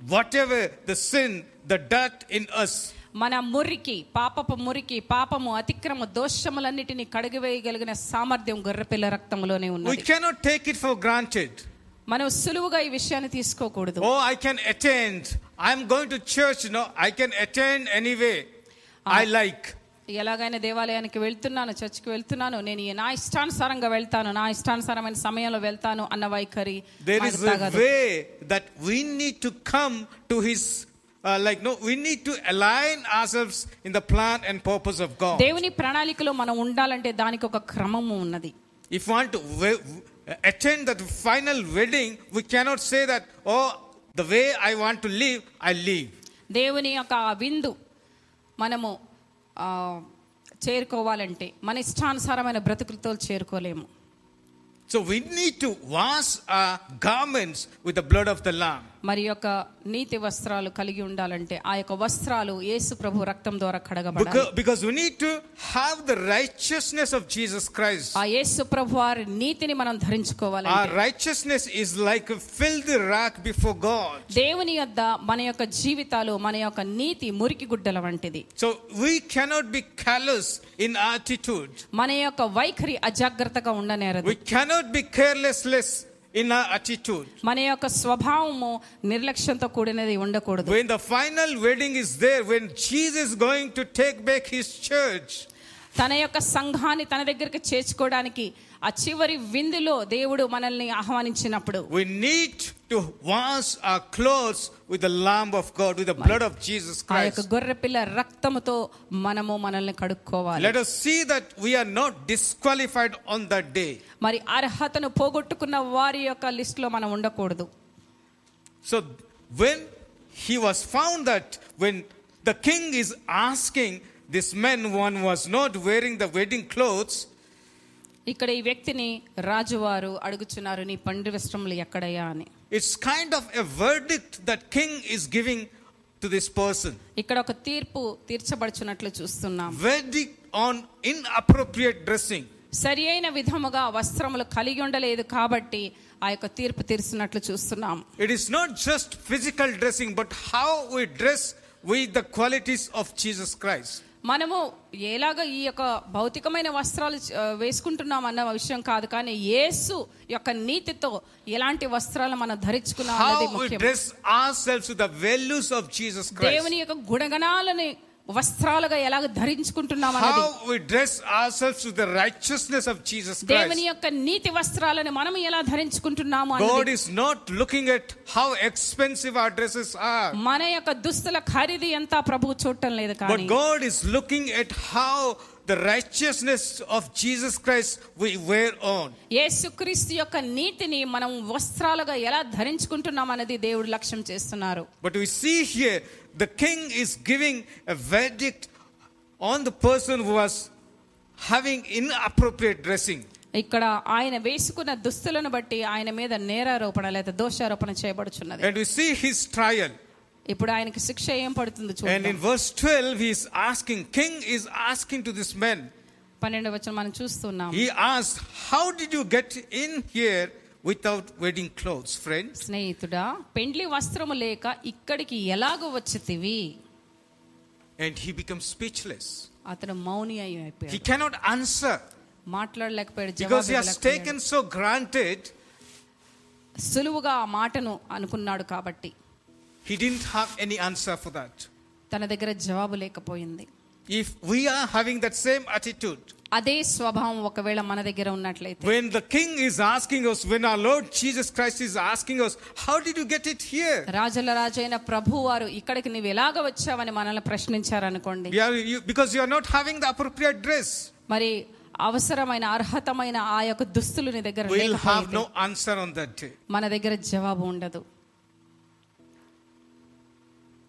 whatever the sin, the dirt in us. మన మురికి పాపపు మురికి పాపము అతిక్రమ దోషములన్నిటిని కడిగివేయగలిగిన సామర్థ్యం గొర్రెపిల్ల రక్తములోనే We ఉన్నది cannot take it for granted. మనం సులువుగా ఈ విషయాన్ని తీసుకోకూడదు Oh, I can attend. I'm going to church. No, I can attend anyway. I like. ఎలాగైనా దేవాలయానికి వెళ్తున్నాను చర్చికి వెళ్తున్నాను నేను ఈ నా ఇష్టానుసారంగా వెళ్తాను నా ఇష్టానుసారమైన సమయంలో వెళ్తాను అన్న వైఖరి There మనకు is a తగదు. way that we need to come to His, uh, like, no, we need to align ourselves in the plan and purpose of God. దేవుని ప్రణాళికలో మనం ఉండాలంటే దానికి ఒక క్రమము ఉన్నది If we want to we- attend that final wedding, we cannot the way I want to leave I leave దేవుని యొక్క విందు మనము చేరుకోవాలంటే మన ఇష్టానుసారమైన బ్రతుకులతో చేరుకోలేము. So we need to wash our garments with the blood of the lamb మరి యొక్క నీతి వస్త్రాలు కలిగి ఉండాలంటే ఆ యొక్క వస్త్రాలు యేసు ప్రభు రక్తం ద్వారా కడగబడాలి. Because we need to have the righteousness of Jesus Christ ఆ యేసు ప్రభు వారి నీతిని మనం ధరించుకోవాలి our righteousness is like fill filthy rag before God దేవుని యొద్ద మన యొక్క జీవితాలు మన యొక్క నీతి మురికి గుడ్డల వంటిది. So we cannot be callous in attitude మన యొక్క వైఖరి అజాగ్రత్తగా ఉండనేరదు. We cannot cannot be carelessless in our attitude. మన యొక్క స్వభావము నిర్లక్ష్యంతో కూడినది ఉండకూడదు When the final wedding is there, when Jesus is going to take back his church, తన యొక్క సంఘాన్ని తన దగ్గరికి చేర్చుకోవడానికి ఆ చివరి విందులో దేవుడు మనల్ని ఆహ్వానించినప్పుడు we need to wash our clothes with the Lamb of God, with the blood of Jesus ఆ యొక్క Christ. గొర్రెపిల్ల రక్తముతో మనము మనల్ని కడుక్కోవాలి Let us see that we are not disqualified on that day. మరి అర్హతను పోగొట్టుకున్న వారి యొక్క లిస్ట్ లో మనం ఉండకూడదు So when he was found that when the king is asking this man, one was not wearing the wedding clothes, ఇక్కడ ఈ వ్యక్తిని రాజువారు అడుగుచున్నారు నీ పండు వస్త్రములు ఎక్కడయ్యా? అని. It's kind of a verdict that king is giving to this person ఇక్కడ ఒక తీర్పు తీర్చబడుచున్నట్లు చూస్తున్నాం. Verdict on inappropriate dressing సరియైన విధముగా వస్త్రములు కలిగి ఉండలేదు కాబట్టి ఆ యొక్క తీర్పు తీర్చినట్లు చూస్తున్నాం. It is not just physical dressing but how we dress with the qualities of Jesus Christ మనము ఎలాగ ఈ యొక్క భౌతికమైన వస్త్రాలు వేసుకుంటున్నాం అన్న విషయం కాదు కానీ యేసు యొక్క నీతితో ఎలాంటి వస్త్రాలు మనం ధరించుకున్నాం. దేవుని యొక్క గుణగణాలని వస్త్రాలుగా ఎలాగ ధరించుకుంటున్నాం అనేది. Dress ourselves with the righteousness of Jesus Christ యొక్క నీతి వస్త్రాలను మనం ఎలా ధరించుకుంటున్నాము అనేది. God is not looking at how expensive our dresses మన యొక్క దుస్తుల ఖరీదు ఎంత? ప్రభువు చూడటం లేదు కానీ. But is looking at how the righteousness of Jesus Christ we wear on Yesukristu యొక్క నీతిని మనం వస్త్రాలుగా ఎలా ధరించుకుంటున్నాం అనేది దేవుడు లక్ష్యం చేస్తున్నారు. But we see here the king is giving a verdict on the person who was having inappropriate dressing ఇక్కడ ఆయన వేసుకున్న దుస్తులను బట్టి ఆయన మీద నేరారోపణ లేదా దోషారోపణ చేయబడుచున్నది. And we see his trial ఇప్పుడు ఆయనకి శిక్ష ఏం పడుతుంది And చూడండి in verse 12, he is asking, King is asking to this man, పన్నెండు వచ్చిన మనం చూస్తున్నాం he asked, How did you get in here without wedding clothes, friends? స్నేహితుడా పెండ్లి వస్త్రము లేక ఇక్కడికి ఎలాగ వచ్చితివి And he becomes speechless. అతను మౌని అయి He అయిపోయాడు cannot answer మాట్లాడలేకపోయాడు because he జవాబు has ఇవ్వలేకపోయాడు. taken so granted, సులువుగా ఆ మాటను అనుకున్నాడు కాబట్టి He didn't have any answer for that తన దగ్గర జవాబు లేకపోయింది. If we are having that same attitude అదే స్వభావం ఒకవేళ మన దగ్గర ఉన్నట్లయితే. When the king is asking us when our lord jesus christ is asking us how did you get it here? రాజైన ప్రభు వారు ఇక్కడికి నీవు ఎలాగ వచ్చావని మనల్ని ప్రశ్నించారు అనుకోండి because you are not having the appropriate dress. మరి అవసరమైన అర్హతమైన ఆ యొక్క దుస్తులు నీ దగ్గర లేకపోతే మన దగ్గర జవాబు ఉండదు.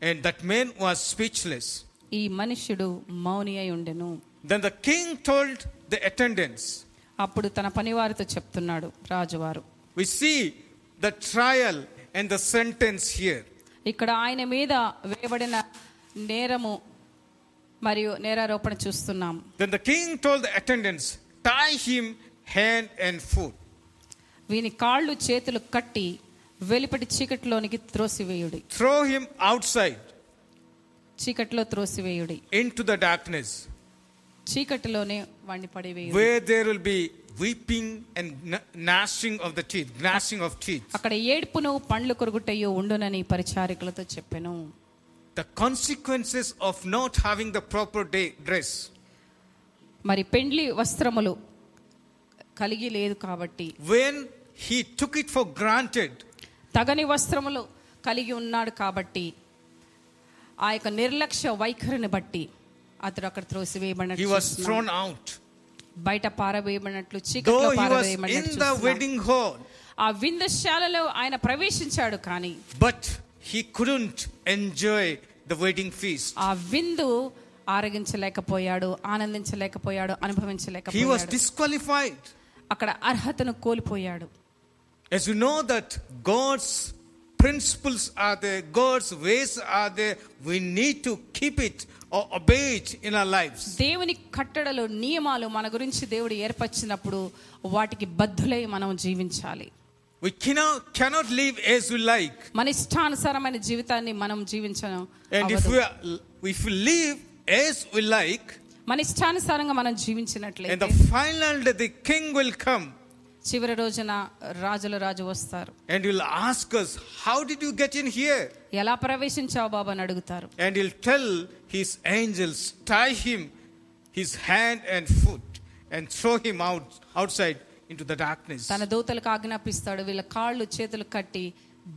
And that man was speechless. ఈ మనుష్యుడు మౌని అయి ఉండెను Then the king told the attendants, అప్పుడు తన పనివారితో చెప్తున్నాడు రాజువారు We see the trial and the sentence here. ఇక్కడ ఆయన మీద వేయబడిన నేరము మరియు నేరారోపణ చూస్తున్నాం Then the king told the attendants, Tie him hand and foot. వీని కాళ్ళు చేతులు కట్టి వెలుపటి చీకటిలోనికి త్రోసివేయుడి Throw him outside చీకటిలో త్రోసివేయుడి into the darkness, చీకటిలోనే వాడిని పడివేయుడి where there will be weeping and gna- gnashing of the teeth, gnashing of teeth. అక్కడ ఏడుపును పండ్లు కొరుగుటయ్యో ఉండునని పరిచారికులతో చెప్పెను The consequences of not having the proper day, dress. మరి పెండ్లి వస్త్రములు కలిగి లేదు కాబట్టి When he took it for granted, తగని వస్త్రములు కలిగి ఉన్నాడు కాబట్టి ఆ యొక్క నిర్లక్ష్య వైఖరిని బట్టి అతడు అక్కడ త్రోసివేయబడినట్లు బయట పారవేయబడినట్లు చీకట్లో ఆ విందుశాలలో ఆయన ప్రవేశించాడు కానీ but he couldn't enjoy the wedding feast ఆ విందు ఆరగించలేకపోయాడు ఆనందించలేకపోయాడు అనుభవించలేకపోయాడు. హీ వాస్ డిస్క్వాలిఫైడ్ అక్కడ అర్హతను కోల్పోయాడు. As you know that God's principles are there, God's ways are there, we need to keep it or obey it in our lives. దేవుని కట్టడలు నియమాలు మన గురించి దేవుడు ఏర్పరిచినప్పుడు వాటికి బద్ధులై మనం జీవించాలి We cannot, cannot live as we like. మన ఇష్టానుసారమైన జీవితాన్ని మనం జీవించడం And if అవ్వదు. we, are, if we live as we like, మన ఇష్టానుసారంగా మనం in జీవించినట్లయితే the final day the king will come చివరి రోజున రాజుల రాజు వస్తారు and he'll ask us, How did you get in here? ఎలా ప్రవేశించావు బాబు అని అడుగుతారు And he'll tell his angels, tie him his hand and foot and throw him out outside into the darkness. తన దూతలకు ఆజ్ఞాపిస్తాడు వీళ్ళ కాళ్ళు చేతులు కట్టి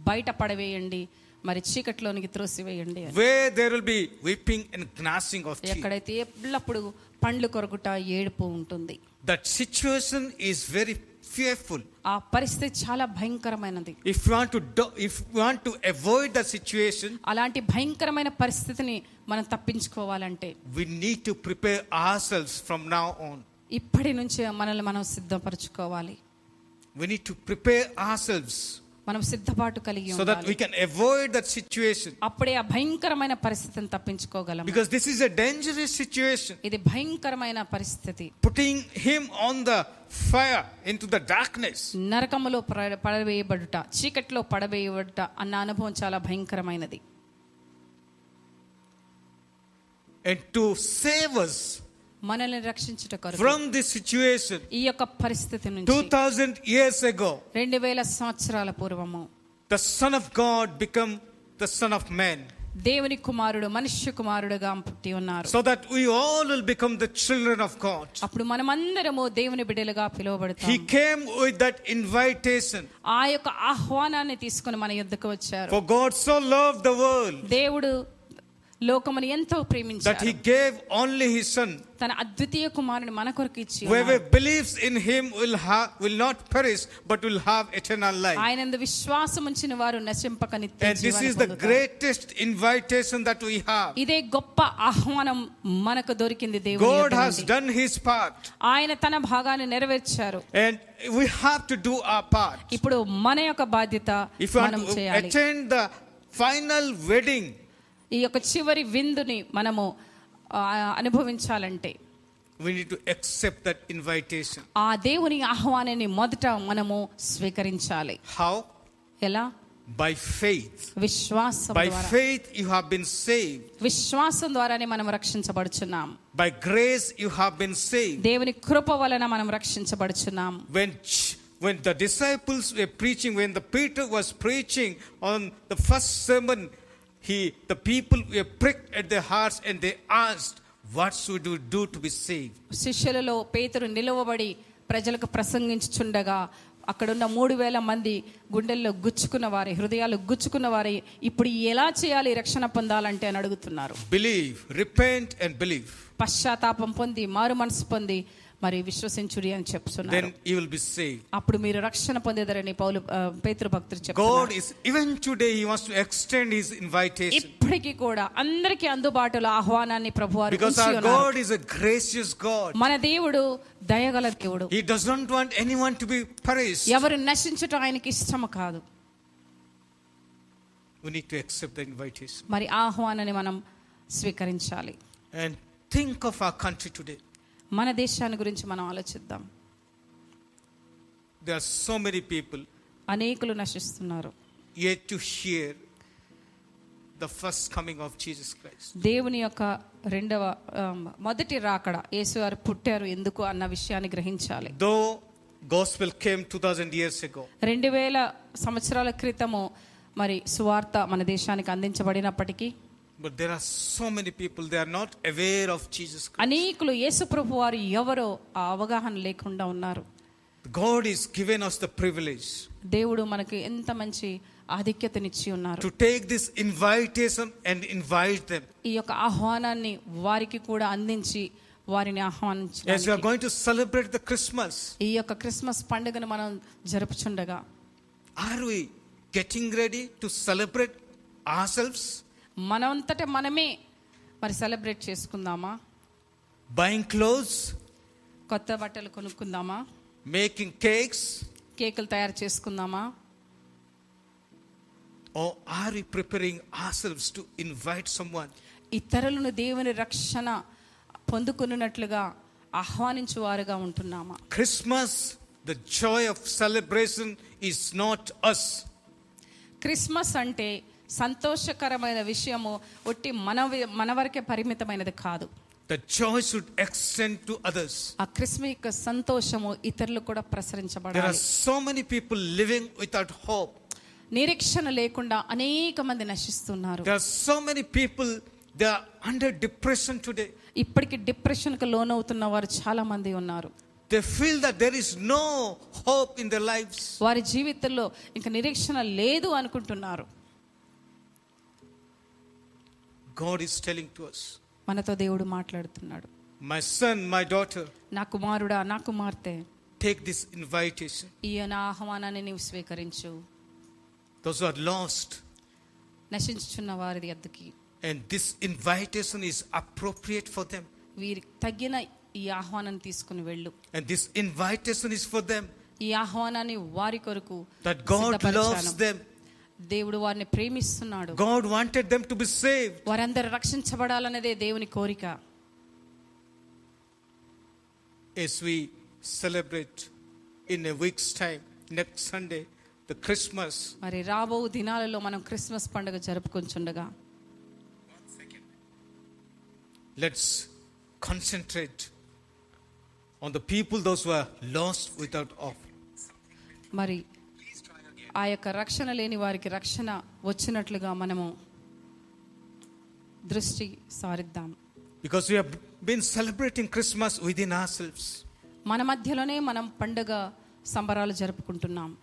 బయట పడవేయండి మరి చీకట్లోనికి త్రోసివేయండి అని. Where there will be weeping and gnashing of teeth. ఎక్కడైతే ఎల్లప్పుడు పండ్లు కొరకుట ఏడుపు ఉంటుంది That situation is very fearful ఆ పరిస్థితి చాలా భయంకరమైనది. If you want to if you want to avoid the situation అలాంటి భయంకరమైన పరిస్థితిని మనం తప్పించుకోవాలంటే we need to prepare ourselves from now on ఇప్పటి నుంచి మనల్ని మనం సిద్ధపరచుకోవాలి. We need to prepare ourselves మనం సిద్ధపాటు కలిగి so that we can avoid that situation అప్పుడే ఆ భయంకరమైన పరిస్థితిని తప్పించుకోగలం. Because this is a dangerous situation ఇది భయంకరమైన పరిస్థితి. Putting him on the fire into the darkness నరకములో పడవేయబడుట చీకట్లో పడవేయబడుట అన్న అనుభవం చాలా భయంకరమైనది. ఎట్ టు సేవ్ us మనల్ని రక్షించుట కొరకు. ఫ్రమ్ ది సిచ్యుయేషన్ ఈ యొక్క పరిస్థితి నుంచి 2000 ఇయర్స్ అగో 2000 సంవత్సరాల పూర్వము the son of God become the son of man దేవుని కుమారుడు మనిషి కుమారుడుగా పుట్టి ఉన్నారు. So that we all will become the children of God అప్పుడు మనమందరము దేవుని బిడ్డలుగా పిలువబడతాం. He came with that invitation ఆ యొక్క ఆహ్వానాన్ని తీసుకొని మన యొద్దకు వచ్చారు. For God so love the world దేవుడు లోకమును ఎంతో that ప్రేమించారు he gave only his son. తన అద్వితీయ కుమారుని మన కొరకు ఇచ్చి Whoever ఉన్నారు. believes in him will have will not perish but will have eternal life. ఆయనందు విశ్వాసం ఉంచిన వారు నశింపక నిత్య And this జీవాన్ని is the పొందుతారు. greatest invitation that we have. ఇదే గొప్ప ఆహ్వానం మనకు దొరికింది దేవుని God యొద్ద has నుండి. done his part ఆయన తన భాగాన్ని నెరవేర్చారు and we have to do our part. ఇప్పుడు మన యొక్క బాధ్యత If you want మనం to చేయాలి attend the final wedding, ఈ యొక్క చివరి విందుని మనము అనుభవించాలంటే we need to accept that invitation. ఆ దేవుని ఆహ్వానాన్ని మొదట మనము స్వీకరించాలి How? ఎలా By faith. విశ్వాసం By ద్వారా faith you have been saved. విశ్వాసం ద్వారానే మనం రక్షించబడుచున్నాం By grace you have been saved. దేవుని కృప వలన మనం రక్షించబడుచున్నాం when ch- when the disciples were preaching when the peter was preaching on the first sermon he the people were pricked at their hearts and they asked what should we do to be saved శిష్యులలో పేతురు నిలువబడి ప్రజలకు ప్రసంగించుచుండగా అక్కడున్న మూడు వేల మంది గుండెల్లో గుచ్చుకున్న వారి హృదయాలు గుచ్చుకున్న వారి ఇప్పుడు ఎలా చేయాలి రక్షణ పొందాలంటే అని అడుగుతున్నారు believe repent and believe పశ్చాత్తాపం పొంది మారు మనసు పొంది మరి విశ్వసించుడి అని చెప్తున్నారు. అప్పుడు మీరు రక్షణ పొందేదారని పౌలు పేతృ భక్తులు చెప్తున్నారు. ఇప్పటికీ కూడా అందరికీ అందుబాటులో ఆహ్వానాన్ని ప్రభు మన దేవుడు దయగల దేవుడు. ఎవరు నశించటం ఆయనకి ఇష్టము కాదు. మరి ఆహ్వానాన్ని మనం స్వీకరించాలి. And think of our country today మన దేశాన్ని గురించి మనం ఆలోచిద్దాం. There are so many people అనేకులు నశిస్తున్నారు. yet to hear the first coming of Jesus Christ. దేవుని యొక్క రెండవ మొదటి రాకడ యేసు వారు పుట్టారు ఎందుకు అన్న విషయాన్ని గ్రహించాలి. Though gospel came 2000 years ago, రెండు వేల సంవత్సరాల క్రితము మరి సువార్త మన దేశానికి అందించబడినప్పటికీ but there are so many people they are not aware of Jesus Christ. అనేకులు యేసు ప్రభు వారు ఎవరో ఆ అవగాహన లేకుండా ఉన్నారు God is given us the privilege దేవుడు మనకి ఎంత మంచి ఆధిక్యతనిచ్చి ఉన్నారు to take this invitation and invite them. ఈ యొక్క ఆహ్వానాన్ని వారికి కూడా అందించి వారిని As we are ఆహ్వానించడానికి going to celebrate the Christmas, ఈ యొక్క క్రిస్మస్ పండుగను మనం జరుపుచుండగా are we getting ready to celebrate ourselves? మనంతట మనమే మరి సెలబ్రేట్ చేసుకుందామా? బైంగ్ క్లోజ్ కొత్త బట్టలు కొనుక్కుందామా? మేకింగ్ కేక్స్ కేకులు తయారు చేసుకుందామా? ఓ are you preparing ourselves to invite someone ఇతరులను దేవుని రక్షణ పొందుకున్నట్లుగా ఆహ్వానించు వారుగా ఉంటున్నామా? Christmas the joy of celebration is not us Christmas అంటే సంతోషకరమైన విషయము ఒట్టి మన మన వరకే పరిమితమైనది కాదు The joy should extend to others. ఆ క్రిస్మ యొక్క సంతోషము ఇతరులు కూడా There are ప్రసరించబడాలి so many people living without hope. నిరీక్షణ లేకుండా అనేక మంది నశిస్తున్నారు There are so many people, they are under depression today. ఇప్పటికి డిప్రెషన్కు లోనవుతున్న వారు చాలా మంది ఉన్నారు They feel that there is no hope in their lives. వారి జీవితంలో ఇంకా నిరీక్షణ లేదు అనుకుంటున్నారు God is telling to us, మనతో దేవుడు మాట్లాడుతున్నాడు My son, my daughter, నా కుమారుడా నా కుమార్తె take this invitation. ఈయన ఆహ్వానాన్ని నీవు స్వీకరించు Those who are lost, నశించుచున్న వారి అద్దకి and this invitation is appropriate for them. వీరికి తగిన ఈ ఆహ్వానాన్ని తీసుకుని వెళ్ళు And this invitation is for them. ఈ ఆహ్వానాన్ని వారి కొరకు That God సిద్ధపరిచాను. loves them. దేవుడు వారిని ప్రేమిస్తున్నాడు God wanted them to be saved. వారందరూ రక్షించబడాలనేదే దేవుని కోరిక As we celebrate in a week's time, next Sunday, the Christmas, మరి రాబో దినాలలో మనం క్రిస్మస్ పండుగ జరుపుకుంటుండగా let's concentrate on the people, those who are lost without hope. మరి ఆ యొక్క రక్షణ లేని వారికి రక్షణ వచ్చినట్లుగా మనము దృష్టి సారిద్దాం. Because you been celebrating Christmas with in our మన మధ్యలోనే మనం పండుగ సంబరాలు జరుపుకుంటున్నాం.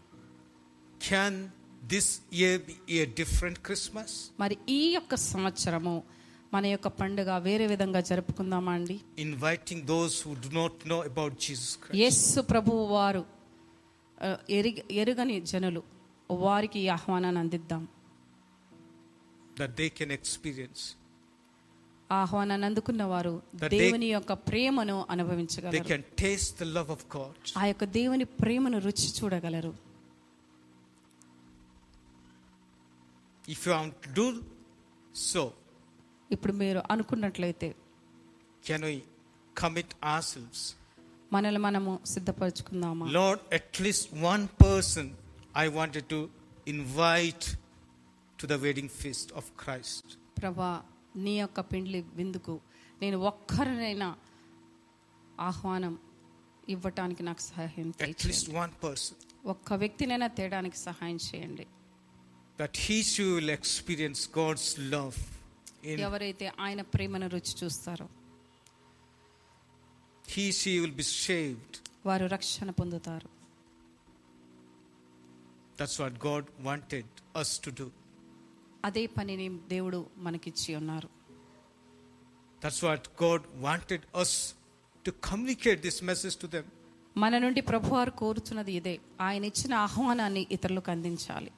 Can this year be a different Christmas మరి ఈ యొక్క సంవత్సరము మన యొక్క పండుగ వేరే విధంగా జరుపుకుందామా అండి? Inviting those who do not know about Jesus Christ Yesu ప్రభువు వారు ఎరుగని జనులు. వారికి ఆహ్వానాన్ని అందిద్దాం. That they can experience. ఆహ్వానాన్ని అందుకున్న వారు దేవుని యొక్క ప్రేమను అనుభవించగలరు. they can taste the love of god. ఆ యొక్క దేవుని ప్రేమను రుచి చూడగలరు. If you want to do so ఇప్పుడు మీరు అనుకున్నట్లయితే can we commit ourselves? మనల్ని మనము సిద్ధపరచుకుందామా? Lord at least one person I wanted to invite to the wedding feast of Christ. ప్రభా నీ యొక్క పిండ్లి విందుకు నేను ఒక్కరినైనా ఆహ్వానం ఇవ్వటానికి నాకు సహాయం At least దయచేయండి. one person. ఒక్క వ్యక్తినైనా తేడానికి సహాయం చేయండి That he too will experience God's love. In, ఎవరైతే ఆయన ప్రేమను రుచి చూస్తారో he, she will be saved. వారు రక్షణ పొందుతారు That's what God wanted us to do. అదే పనిని దేవుడు మనకిచ్చి ఉన్నారు That's what God wanted us to communicate this message to them. మన నుండి ప్రభువారు కోరుతున్నది ఇదే ఆయన ఇచ్చిన ఆహ్వానాన్ని ఇతరులకు అందించాలి